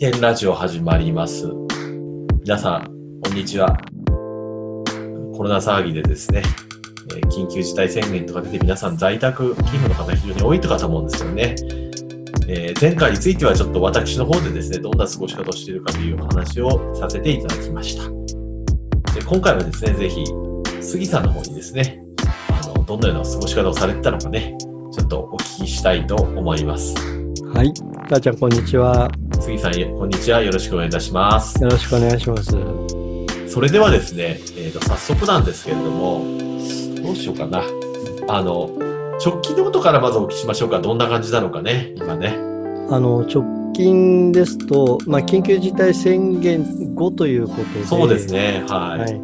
はい、起点ラジオ始まります。皆さん、こんにちは。コロナ騒ぎでですね、え緊急事態宣言とか出て皆さん在宅勤務の方非常に多いとかと思うんですよね。えー前回についてはちょっと私の方でですね、どんな過ごし方をしているかというお話をさせていただきました。で今回はですね、ぜひ、杉さんの方にですね、あの、どのような過ごし方をされてたのかね、ちょっとお聞きしたいと思います。はい。たーちゃん、こんにちは。杉さん、こんにちは。よろしくお願いいたします。よろしくお願いします。それではですね、えーと、早速なんですけれども、どうしようかな。あの、直近のことからまずお聞きしましょうか。どんな感じなのかね、今ね。あの、直近ですと、まあ、緊急事態宣言後ということで。そうです。ね、はい。はい。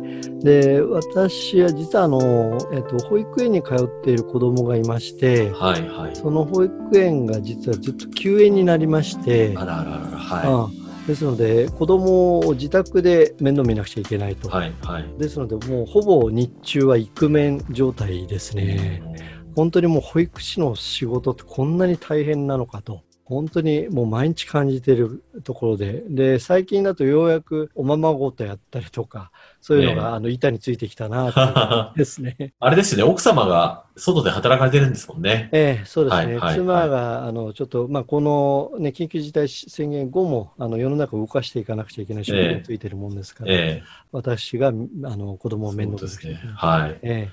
で、私は実は、あの、えっと、保育園に通っている子供がいまして、はい、はい。その保育園が実はずっと休園になりまして、あらあらあら、はあですので、子供を自宅で面倒見なくちゃいけないと。い。はい、はい。ですので、もうほぼ日中はイクメン状態ですね。本当にもう保育士の仕事ってこんなに大変なのかと。本当にもう毎日感じているところで。で、最近だとようやくおままごとやったりとか、そういうのが、ええあの板についてきたなという感じ ですね。あれですね、奥様が外で働かれてるんですもんね。ええ、そうですね。はいはい妻が、あの、ちょっと、まあ、このね、緊急事態宣言後も、あの、世の中を動かしていかなくちゃいけない仕事についてるもんですから、え私が、あの、子供えを面倒ですね。はい。え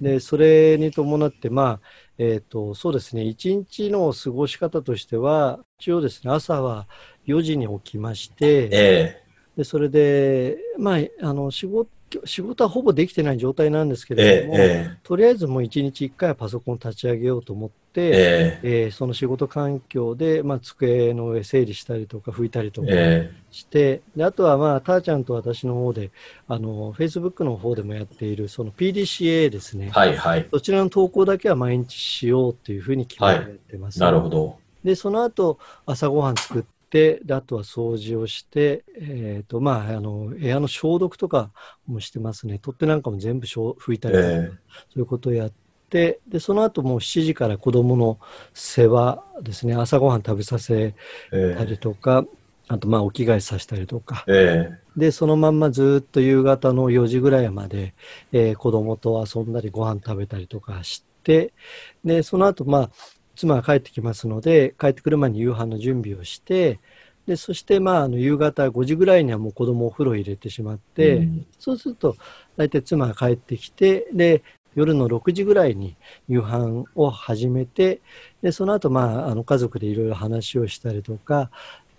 え、でそれに伴って、まあえー、とそうですね、一日の過ごし方としては、一応ですね、朝は4時に起きまして、え。でそれで、まあ、あの仕事仕事はほぼできてない状態なんですけえれども、ええとりあえずもう1日1回はパソコンを立ち上げようと思って、えええーその仕事環境で、まあ、机の上整理したりとか拭いたりとかえして、であとは、まあ、たーちゃんと私の方で、あの、Facebook の方でもやっている、その PDCA ですね。えはい、はい。そちらの投稿だけは毎日しようというふうに決めてます。なるほど。で、その後、朝ごはん作って、で、あとは掃除をして、えっ、と、まあ、あの、部屋の消毒とかもしてますね。取っ手なんかも全部しょ拭いたりとか、えそういうことをやって、で、その後もう7時から子供の世話ですね。朝ごはん食べさせえたりとか、あと、まあ、お着替えさせたりとか、ええで、そのまんまずっと夕方の4時ぐらいまで、えー子供と遊んだりご飯食べたりとかして、で、その後、まあ、妻が帰ってきますので、帰ってくる前に夕飯の準備をして、で、そして、まあ、あの、夕方5時ぐらいにはもう子供をお風呂入れてしまって、うんそうすると、大体妻が帰ってきて、で、夜の6時ぐらいに夕飯を始めて、で、その後、まあ、あの、家族でいろいろ話をしたりとか、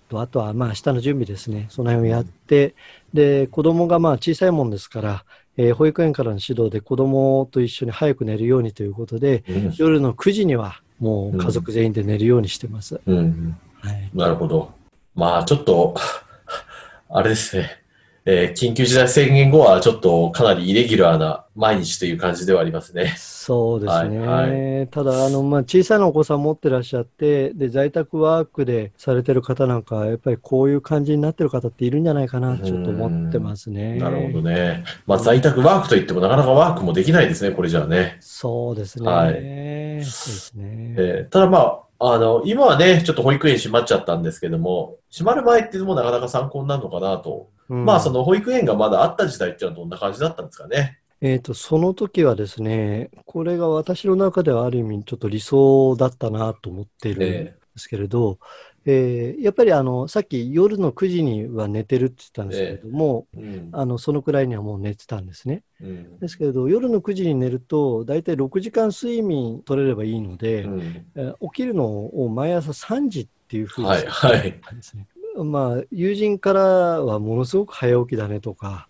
とあとは、まあ、明日の準備ですね。その辺をやって、で、子供がまあ小さいもんですから、えー保育園からの指導で子供と一緒に早く寝るようにということで、うん夜の9時にはもう家族全員で寝るようにしてます。うん。はい。なるほど。まあ、ちょっと、あれですね。えー緊急事態宣言後はちょっとかなりイレギュラーな毎日という感じではありますね。そうですね。はいただ、あの、まあ、小さなお子さん持ってらっしゃって、で、在宅ワークでされてる方なんか、やっぱりこういう感じになってる方っているんじゃないかな、ちょっと思ってますね。なるほどね。まあ、在宅ワークといってもなかなかワークもできないですね、これじゃあね。そうですね。はいそうですね。えーただまあ、あの、今はね、ちょっと保育園閉まっちゃったんですけども、閉まる前っていうのもなかなか参考になるのかなと。うんまあ、その保育園がまだあった時代っていうのはどんな感じだったんですかね？えーと、その時はですね、これが私の中ではある意味ちょっと理想だったなと思っているんえですけれど、えーやっぱりあの、さっき夜の9時には寝てるって言ったんですけれども、えうんあの、そのくらいにはもう寝てたんですね。うんですけれど、夜の9時に寝ると、大体6時間睡眠取れればいいので、うんえー起きるのを毎朝3時っていうふうにはい、はい。たんですね。まあ、友人からはものすごく早起きだねとか、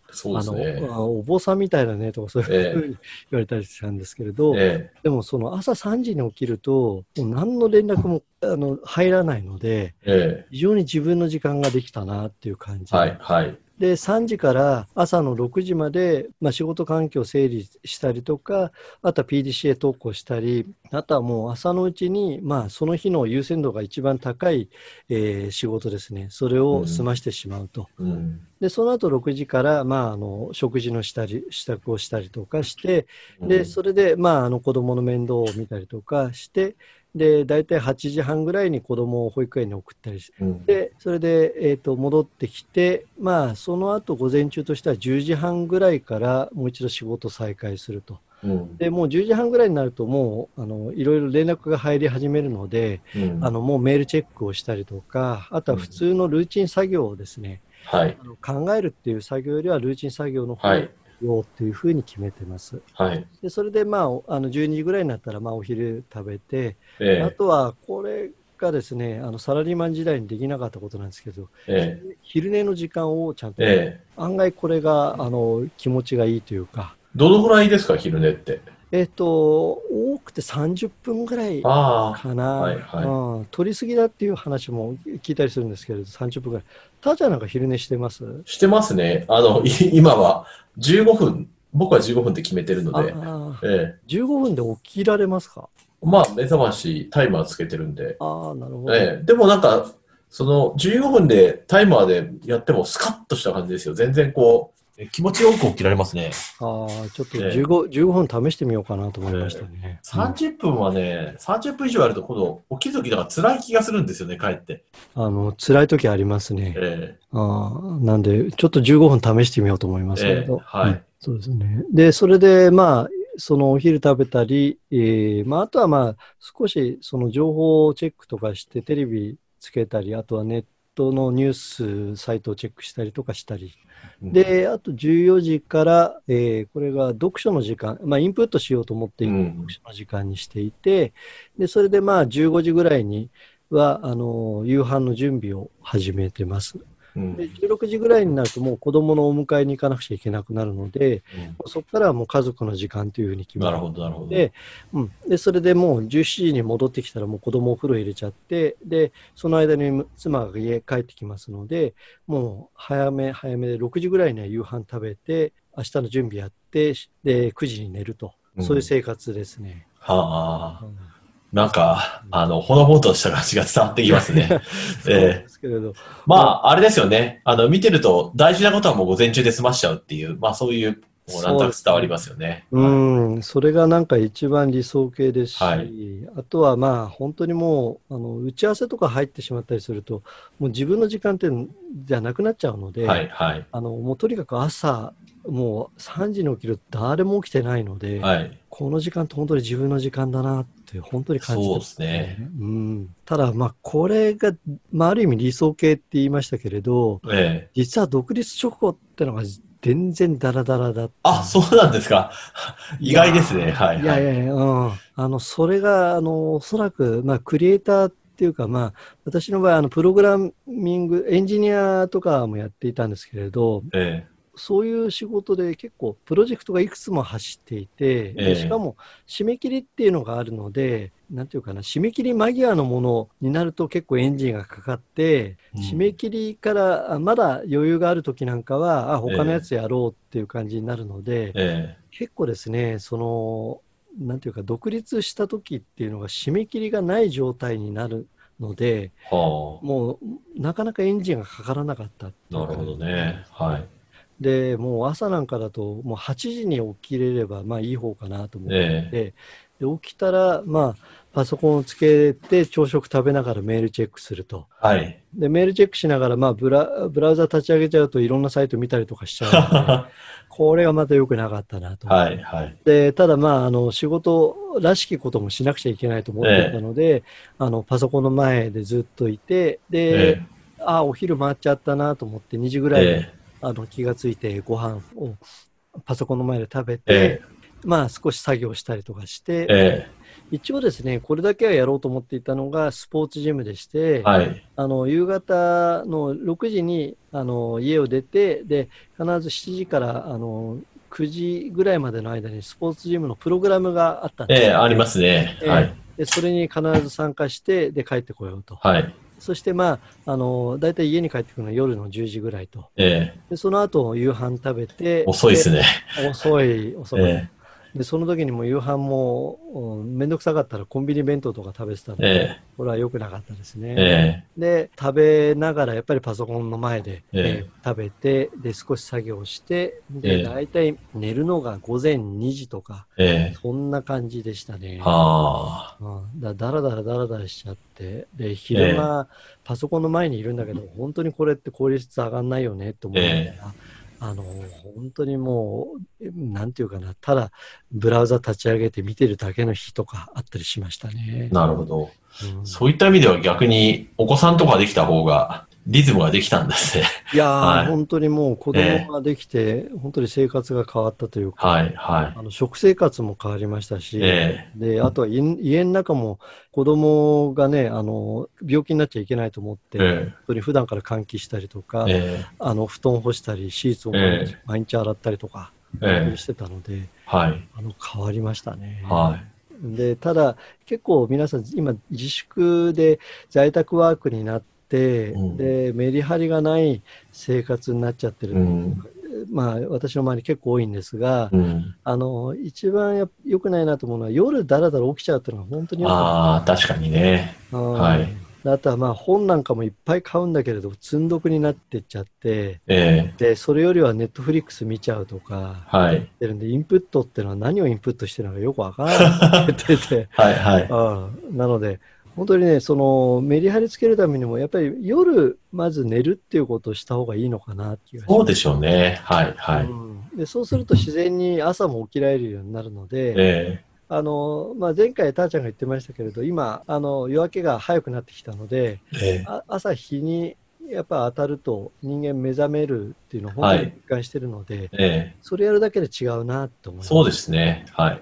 ね。あの、あお坊さんみたいだねとか、そういうふうに言われたりしたんですけれど、えでもその朝3時に起きると、もう何の連絡もあの入らないので、ええ非常に自分の時間ができたなっていう感じ。えはい、はい。で、3時から朝の6時まで、まあ、仕事環境を整理したりとか、あとは PDCA 投稿したり、あとはもう朝のうちに、まあ、その日の優先度が一番高い、えー仕事ですね。それを済ましてしまうと。うん。で、その後6時から、まあ、あの、食事のしたり、支度をしたりとかして、で、それで、まあ、あの、子供の面倒を見たりとかして、で、大体8時半ぐらいに子供を保育園に送ったりして、うんで、それで、えっ、と、戻ってきて、まあ、その後午前中としては10時半ぐらいからもう一度仕事再開すると。うんで、もう10時半ぐらいになると、もう、あの、いろいろ連絡が入り始めるので、うんあの、もうメールチェックをしたりとか、あとは普通のルーチン作業をですね、はい。考えるっていう作業よりはルーチン作業の方をはい。ようっていうふうに決めてます。はい。で、それで、まあ、おあの、12時ぐらいになったら、まあ、お昼食べて、ええあとは、これがですね、あの、サラリーマン時代にできなかったことなんですけど、ええ昼寝の時間をちゃんと、ええ案外これが、あの、気持ちがいいというか、どのぐらいですか、昼寝って？えっ、と、多くて30分ぐらいあかな、はいはい。うん、取りすぎだっていう話も聞いたりするんですけれど、30分ぐらい。たーちゃんなんか昼寝してます？あ、してますね。あの、い今は15分、僕は15分って決めてるので、ああ、え15分で起きられますか？えまあ、目覚まし、タイマーつけてるんで、ああ、なるほど。ええ。でもなんか、その15分でタイマーでやってもスカッとした感じですよ。全然こう、え気持ちよく起きられますね。ああ、ちょっとええ15、15分試してみようかなと思いましたね。うん30分はね、30分以上やると今度起きるときだから辛い気がするんですよね、帰って。あの、辛い時ありますね。えああなんで、ちょっと15分試してみようと思いますけど。ええはいうんそうですね。で、それで、まあ、そのお昼食べたり、えーまあ、あとはまあ、少しその情報をチェックとかして、テレビつけたり、あとはネットのニュースサイトをチェックしたりとかしたり。えで、あと14時から、えーこれが読書の時間、まあ、インプットしようと思って、うん読書の時間にしていて、で、それでまあ、15時ぐらいには、あの、夕飯の準備を始めてます。うん。で、16時ぐらいになるともう子供のお迎えに行かなくちゃいけなくなるので、そこからはもう家族の時間というふうに決めてなるほど、なるほど。で、うん、でそれでもう17時に戻ってきたらもう子供お風呂入れちゃってでその間に妻が家帰ってきますのでもう早め早めで6時ぐらいには夕飯食べて明日の準備やってで9時に寝ると、うん。そういう生活ですね。はあ。う、んなんか、あの、ほのぼのとした感じが伝わってきますね。そうですけれど、まあ、あれですよね。あの、見てると大事なことはもう午前中で済ましちゃうっていう、まあそういう、もうなんとなく伝わりますよね。うん、それがなんか一番理想形ですし、はいあとはまあ本当にもうあの打ち合わせとか入ってしまったりするともう自分の時間ってじゃなくなっちゃうので、はい、はい、あのもうとにかく朝もう3時に起きると誰も起きてないので、はい。この時間って本当に自分の時間だなって本当に感じてそうまですね。うん、ただまあこれが、まあ、ある意味理想形って言いましたけれどええ。実は独立直後ってのが全然ダラダラだったあ、そうなんですか。意外ですね。はい、いやはいい。やいや、うん。あの、それが、あの、おそらく、まあ、クリエイターっていうか、まあ、私の場合、あの、プログラミング、エンジニアとかもやっていたんですけれど、えそういう仕事で結構、プロジェクトがいくつも走っていて、でええしかも、締め切りっていうのがあるので、なんていうかな、締め切り間際のものになると結構エンジンがかかって、うん締め切りから、あまだ余裕がある時なんかは、あ、他のやつやろうっていう感じになるので、え。え結構ですね、その、なんていうか、独立した時っていうのが締め切りがない状態になるので、え。はもうなかなかエンジンがかからなかったなるほどね。はい。で、もう朝なんかだと、もう8時に起きれれば、まあいい方かなと思って、えで起きたら、まあ、パソコンをつけて朝食食べながらメールチェックすると。はい。で、メールチェックしながら、まあブラ、ブラウザ立ち上げちゃうといろんなサイト見たりとかしちゃうので、は これがまた良くなかったなと。い、はい。でただ、まあ、あの仕事らしきこともしなくちゃいけないと思っていたので、あのパソコンの前でずっといて、で、えああ、お昼回っちゃったなと思って、2時ぐえ。らいあの気がついて、ご飯をパソコンの前で食べて、え。えまあ、少し作業したりとかして、え。え一応ですね、これだけはやろうと思っていたのがスポーツジムでして、え。はい。あの夕方の6時にあの家を出てで必ず7時からあの9時ぐらいまでの間にスポーツジムのプログラムがあったんですええ、ありますね。ええはい。でそれに必ず参加してで帰ってこようと、はい。そして、まあ、あの大体家に帰ってくるのは夜の10時ぐらいとええ。でその後夕飯食べて遅いですね。で遅い遅い、えで、その時にも夕飯も、うんめんどくさかったらコンビニ弁当とか食べてたので、えこれは良くなかったですえね。えで、食べながらやっぱりパソコンの前で、ええ。えー食べて、で、少し作業して、えで、え大体寝るのが午前2時とか、ええ。そんな感じでしたね。はあ。うん、だだらだらだらだらしちゃって、で、昼間、パソコンの前にいるんだけど、本当にこれって効率上がんないよねって思いながら、えあの、本当にもう、なんていうかな、ただ、ブラウザ立ち上げて見てるだけの日とかあったりしましたね。なるほど。うんそういった意味では逆にお子さんとかできた方がリズムができたんですね。いやー、はい本当にもう子供ができて、本当に生活が変わったというか、はい、はあの食生活も変わりましたし、えで、あとは家家の中も子供がね、あの、病気になっちゃいけないと思って、ええ本当に普段から換気したりとか、い。えあの、布団干したり、シーツを毎え日,、毎日洗ったりとか、ええしてたので、はい、あの、変わりましたね。はい。で、ただ、結構皆さん、今、自粛で在宅ワークになって、うんで、メリハリがない生活になっちゃってる、うん、まあ、私の周り結構多いんですが、うん。あの、一番や良くないなと思うのは、夜だらだら起きちゃうっていうのが本当に良くない。ああ、確かにね。うんはいあとはまあ本なんかもいっぱい買うんだけれど、積んどくになってっちゃって、ええで、それよりはネットフリックス見ちゃうとか、はい。ってるんで、インプットっていうのは何をインプットしてるのかよくわからなくてて、はい、はい。うんなので、本当にね、そのメリハリつけるためにも、やっぱり夜、まず寝るっていうことをした方がいいのかなっていうそうでしょうね。はい、はい。うんでそうすると自然に朝も起きられるようになるので、えあのまあ、前回、たーちゃんが言ってましたけれど、今、あの夜明けが早くなってきたので、ええあ朝日にやっぱ当たると人間目覚めるっていうのを本当に実感してるので、ええそれやるだけで違うなと思います。そうですね。はい。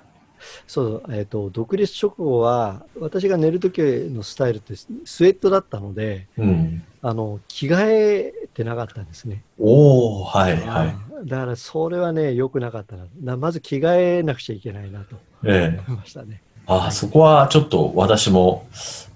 そう、えっ、と、独立直後は、私が寝る時のスタイルってスウェットだったので、うん。あの、着替えてなかったんですね。おおはい、はい。だから、それはね、良くなかったな。なまず着替えなくちゃいけないなとええ思いましたね。あそこはちょっと私も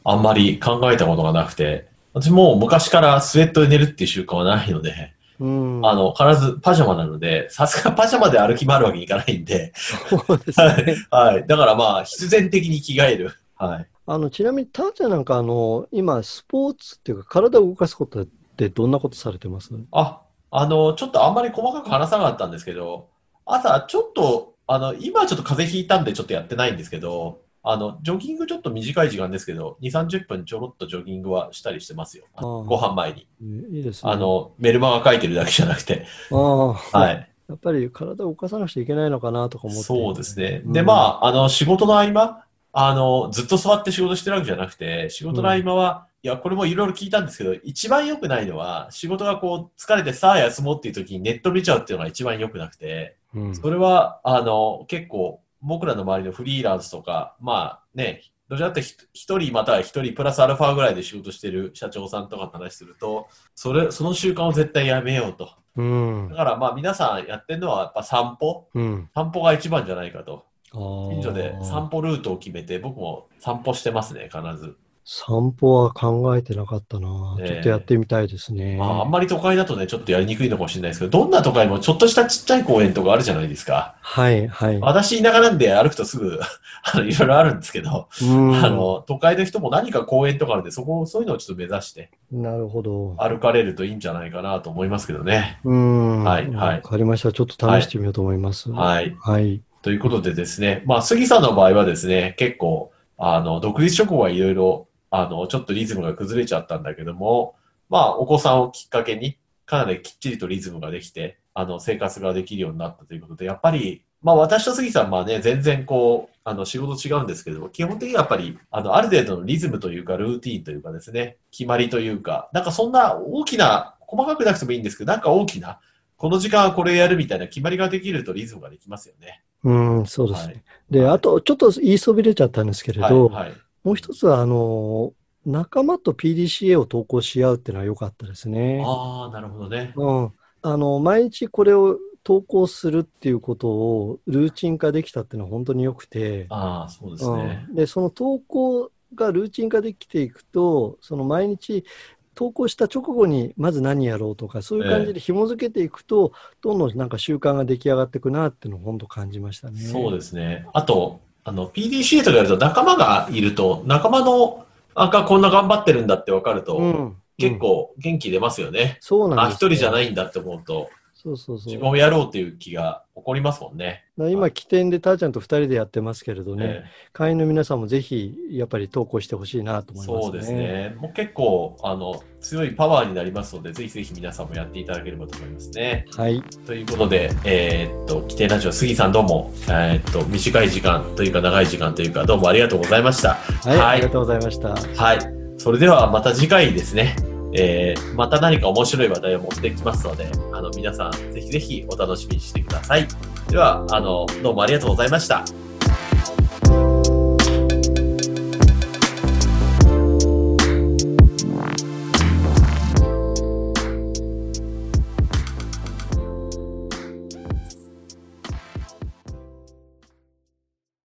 あんまり考えたことがなくて、私もう昔からスウェットで寝るっていう習慣はないので、うん。あの、必ずパジャマなので、さすがパジャマで歩き回るわけにいかないんで、そうですはいね。。はい。だからまあ、必然的に着替える。はい。あの、ちなみに、たーちゃんなんか、あの、今、スポーツっていうか、体を動かすことってどんなことされてます？あ、あの、ちょっとあんまり細かく話さなかったんですけど、朝ちょっと、あの、今はちょっと風邪ひいたんでちょっとやってないんですけど、あの、ジョギングちょっと短い時間ですけど、2、30分ちょろっとジョギングはしたりしてますよ。ご飯前に。いいですね。あの、メルマガ書いてるだけじゃなくて。ああ、はい。やっぱり体を動かさなくちゃいけないのかなとか思って。そうですね。うんで、まあ、あの、仕事の合間、あの、ずっと座って仕事してるわけじゃなくて、仕事の合間は、いや、これもいろいろ聞いたんですけど、一番良くないのは、仕事がこう、疲れてさあ休もうっていう時にネット見ちゃうっていうのが一番良くなくて、うんそれは、あの、結構、僕らの周りのフリーランスとか、まあね、どちらかというと一人または一人プラスアルファぐらいで仕事してる社長さんとかと話すると、それ、その習慣を絶対やめようと。うんだ。からまあ皆さんやってるのはやっぱ散歩うん。散歩が一番じゃないかと。近近所で散歩ルートを決めて、僕も散歩してますね、必ず。散歩は考えてなかったな。ええちょっとやってみたいですね。まあ、あんまり都会だとね、ちょっとやりにくいのかもしれないですけど、どんな都会もちょっとしたちっちゃい公園とかあるじゃないですか。はい、はい。私田舎なんで歩くとすぐ、あの、いろいろあるんですけど、うんあの、都会の人も何か公園とかあるんで、そこ、そういうのをちょっと目指してなるほど。歩かれるといいんじゃないかなと思いますけどね。うん。はいはいわかりました。ちょっと試してみようと思います。はい。はい。ということでですね、まあ、杉さんの場合はですね、結構、あの、独立直後はいろいろ、あの、ちょっとリズムが崩れちゃったんだけども、まあ、お子さんをきっかけに、かなりきっちりとリズムができて、あの、生活ができるようになったということで、やっぱり、まあ、私と杉さんはね、全然こう、あの、仕事違うんですけども、基本的にはやっぱり、あの、ある程度のリズムというか、ルーティーンというかですね、決まりというか、なんかそんな大きな、細かくなくてもいいんですけど、なんか大きな、この時間はこれやるみたいな決まりができるとリズムができますよね。うん、そうですね。はいで、あと、ちょっと言いそびれちゃったんですけれど、はい、はい。もう一つは、あの、仲間と PDCA を投稿し合うっていうのは良かったですね。ああ、なるほどね。うん。あの、毎日これを投稿するっていうことをルーチン化できたっていうのは本当に良くて、ああ、そうですね。うん、で、その投稿がルーチン化できていくと、その毎日投稿した直後にまず何やろうとか、そういう感じで紐付けていくと、どんどんなんか習慣が出来上がっていくなっていうのを本当感じましたね。そうですね。あと、あの、PDCA とかやると仲間がいると、仲間の、あがこんな頑張ってるんだって分かると、うん、結構元気出ますよね。あ、そうなんです一人じゃい。ないんだって思うと、そうそうそう。自分をやろうっていう気が起こりますもんね。今、起点でたーちゃんと2人でやってますけれどね、え会員の皆さんもぜひやっぱり投稿してほしいなとえ思いますね。そうですね。もう結構、あの、強いパワーになりますので、ぜひぜひ皆さんもやっていただければと思いますね。はい。ということで、えーっと、規定ラジオ、杉さんどうも、えーっと、短い時間というか長い時間というか、どうもありがとうございました。はい、はいありがとうございました。はい。それではまた次回ですね、えー、また何か面白い話題を持ってきますので、あの、皆さん、ぜひぜひお楽しみにしてください。では、あの、どうもありがとうございました。